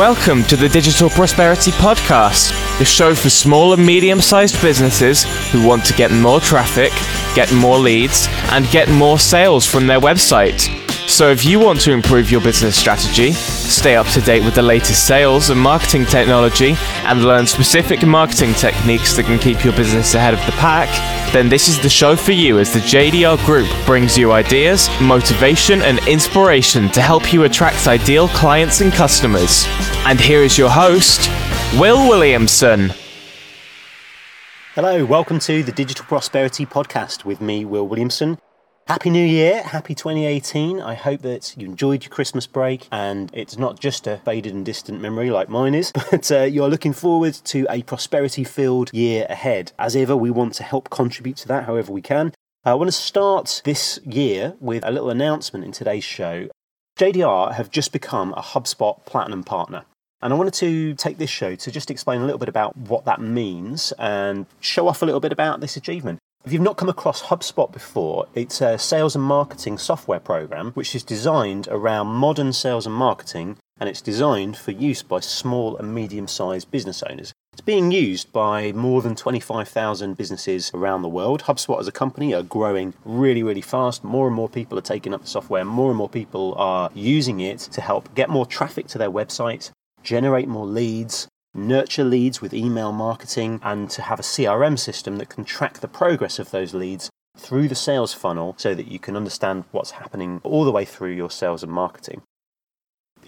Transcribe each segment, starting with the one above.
Welcome to the Digital Prosperity Podcast, the show for small and medium sized businesses who want to get more traffic, get more leads, and get more sales from their website. So, if you want to improve your business strategy, stay up to date with the latest sales and marketing technology, and learn specific marketing techniques that can keep your business ahead of the pack, then this is the show for you as the JDR Group brings you ideas, motivation, and inspiration to help you attract ideal clients and customers. And here is your host, Will Williamson. Hello, welcome to the Digital Prosperity Podcast with me, Will Williamson. Happy New Year, happy 2018. I hope that you enjoyed your Christmas break and it's not just a faded and distant memory like mine is, but uh, you're looking forward to a prosperity filled year ahead. As ever, we want to help contribute to that however we can. I want to start this year with a little announcement in today's show. JDR have just become a HubSpot Platinum Partner. And I wanted to take this show to just explain a little bit about what that means and show off a little bit about this achievement. If you've not come across HubSpot before, it's a sales and marketing software program which is designed around modern sales and marketing and it's designed for use by small and medium sized business owners. It's being used by more than 25,000 businesses around the world. HubSpot as a company are growing really, really fast. More and more people are taking up the software. More and more people are using it to help get more traffic to their website, generate more leads, nurture leads with email marketing, and to have a CRM system that can track the progress of those leads through the sales funnel so that you can understand what's happening all the way through your sales and marketing.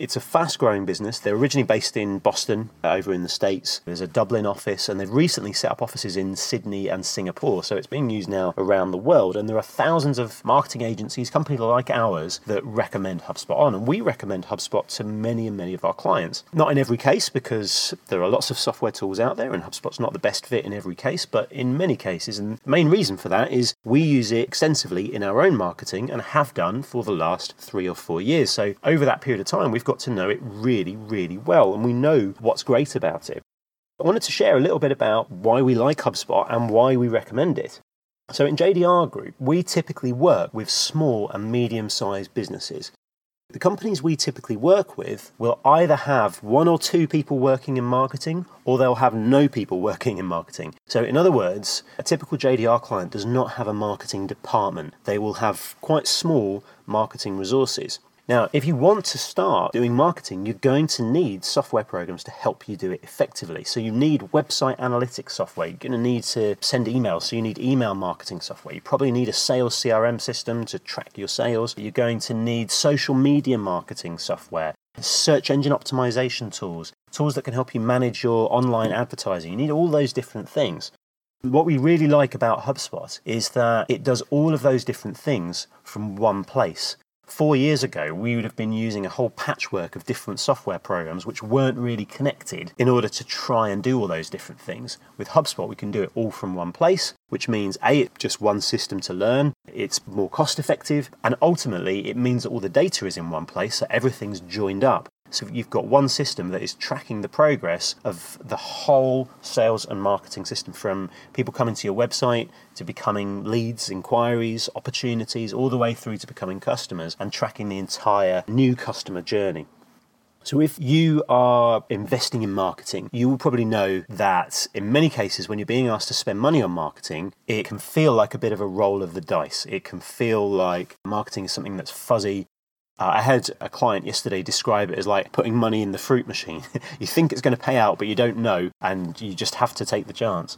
It's a fast growing business. They're originally based in Boston, uh, over in the States. There's a Dublin office, and they've recently set up offices in Sydney and Singapore. So it's being used now around the world. And there are thousands of marketing agencies, companies like ours, that recommend HubSpot on. And we recommend HubSpot to many and many of our clients. Not in every case, because there are lots of software tools out there, and HubSpot's not the best fit in every case, but in many cases. And the main reason for that is we use it extensively in our own marketing and have done for the last three or four years. So over that period of time, we've got got to know it really, really well, and we know what's great about it. I wanted to share a little bit about why we like HubSpot and why we recommend it. So, in JDR Group, we typically work with small and medium sized businesses. The companies we typically work with will either have one or two people working in marketing or they'll have no people working in marketing. So, in other words, a typical JDR client does not have a marketing department. They will have quite small marketing resources. Now, if you want to start doing marketing, you're going to need software programs to help you do it effectively. So, you need website analytics software. You're going to need to send emails. So, you need email marketing software. You probably need a sales CRM system to track your sales. You're going to need social media marketing software, search engine optimization tools, tools that can help you manage your online advertising. You need all those different things. What we really like about HubSpot is that it does all of those different things from one place. Four years ago, we would have been using a whole patchwork of different software programs which weren't really connected in order to try and do all those different things. With HubSpot, we can do it all from one place, which means A, it's just one system to learn, it's more cost effective, and ultimately it means that all the data is in one place, so everything's joined up. So you've got one system that is tracking the progress of the whole sales and marketing system from people coming to your website to becoming leads, inquiries, opportunities, all the way through to becoming customers and tracking the entire new customer journey. So, if you are investing in marketing, you will probably know that in many cases, when you're being asked to spend money on marketing, it can feel like a bit of a roll of the dice. It can feel like marketing is something that's fuzzy, uh, I had a client yesterday describe it as like putting money in the fruit machine. you think it's going to pay out, but you don't know, and you just have to take the chance.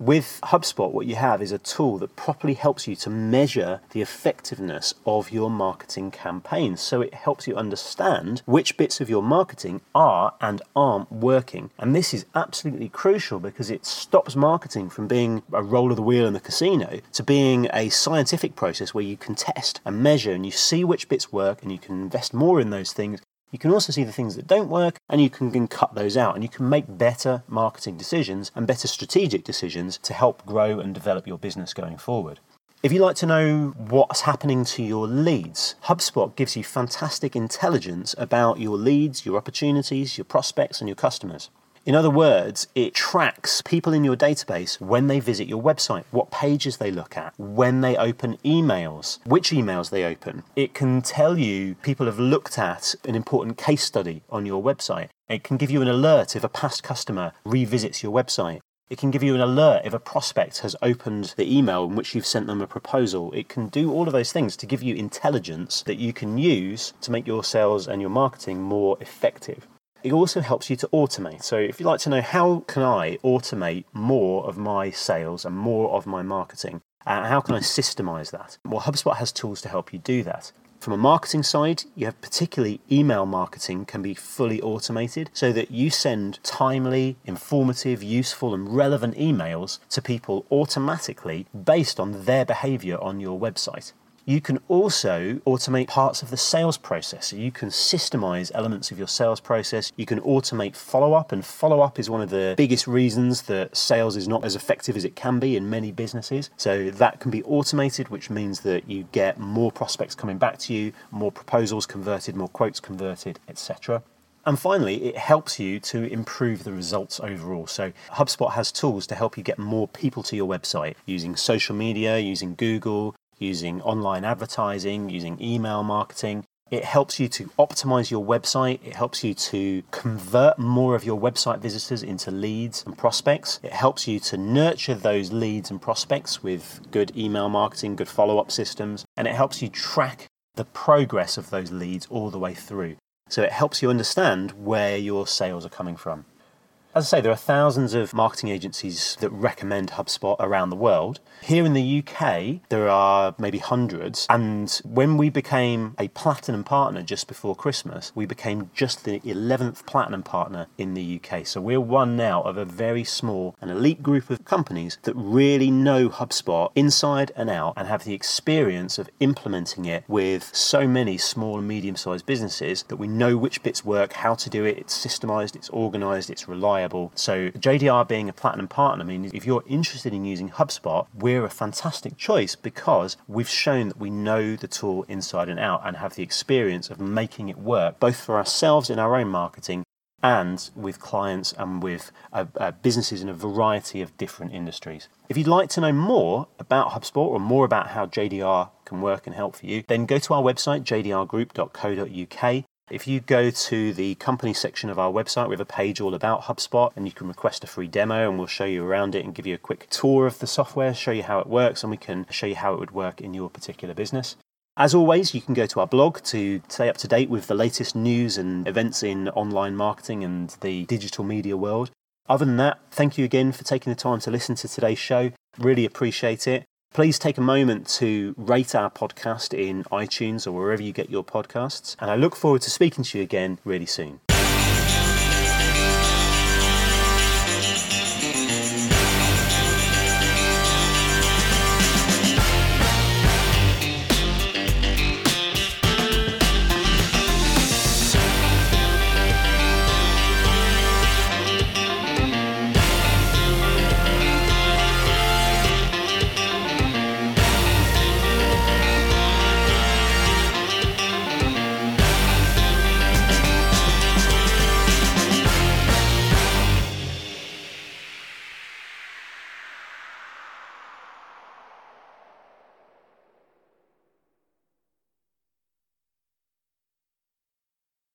With HubSpot, what you have is a tool that properly helps you to measure the effectiveness of your marketing campaigns. So it helps you understand which bits of your marketing are and aren't working. And this is absolutely crucial because it stops marketing from being a roll of the wheel in the casino to being a scientific process where you can test and measure and you see which bits work and you can invest more in those things you can also see the things that don't work and you can, can cut those out and you can make better marketing decisions and better strategic decisions to help grow and develop your business going forward. If you'd like to know what's happening to your leads, HubSpot gives you fantastic intelligence about your leads, your opportunities, your prospects, and your customers. In other words, it tracks people in your database when they visit your website, what pages they look at, when they open emails, which emails they open. It can tell you people have looked at an important case study on your website. It can give you an alert if a past customer revisits your website. It can give you an alert if a prospect has opened the email in which you've sent them a proposal. It can do all of those things to give you intelligence that you can use to make your sales and your marketing more effective. It also helps you to automate. So if you'd like to know how can I automate more of my sales and more of my marketing, uh, how can I systemize that? Well, HubSpot has tools to help you do that. From a marketing side, you have particularly email marketing can be fully automated so that you send timely, informative, useful, and relevant emails to people automatically based on their behavior on your website. You can also automate parts of the sales process. So you can systemize elements of your sales process. You can automate follow up, and follow up is one of the biggest reasons that sales is not as effective as it can be in many businesses. So that can be automated, which means that you get more prospects coming back to you, more proposals converted, more quotes converted, etc. And finally, it helps you to improve the results overall. So, HubSpot has tools to help you get more people to your website using social media, using Google, using online advertising, using email marketing. It helps you to optimize your website. It helps you to convert more of your website visitors into leads and prospects. It helps you to nurture those leads and prospects with good email marketing, good follow up systems, and it helps you track the progress of those leads all the way through. So it helps you understand where your sales are coming from. As I say, there are thousands of marketing agencies that recommend HubSpot around the world. Here in the UK, there are maybe hundreds. And when we became a platinum partner just before Christmas, we became just the 11th platinum partner in the UK. So we're one now of a very small and elite group of companies that really know HubSpot inside and out and have the experience of implementing it with so many small and medium sized businesses that we know which bits work, how to do it, it's systemized, it's organized, it's reliable reliable. So JDR being a platinum partner means if you're interested in using HubSpot, we're a fantastic choice because we've shown that we know the tool inside and out and have the experience of making it work both for ourselves in our own marketing and with clients and with uh, uh, businesses in a variety of different industries. If you'd like to know more about HubSpot or more about how JDR can work and help for you, then go to our website, jdrgroup.co.uk. If you go to the company section of our website, we have a page all about HubSpot, and you can request a free demo, and we'll show you around it and give you a quick tour of the software, show you how it works, and we can show you how it would work in your particular business. As always, you can go to our blog to stay up to date with the latest news and events in online marketing and the digital media world. Other than that, thank you again for taking the time to listen to today's show. Really appreciate it. Please take a moment to rate our podcast in iTunes or wherever you get your podcasts. And I look forward to speaking to you again really soon.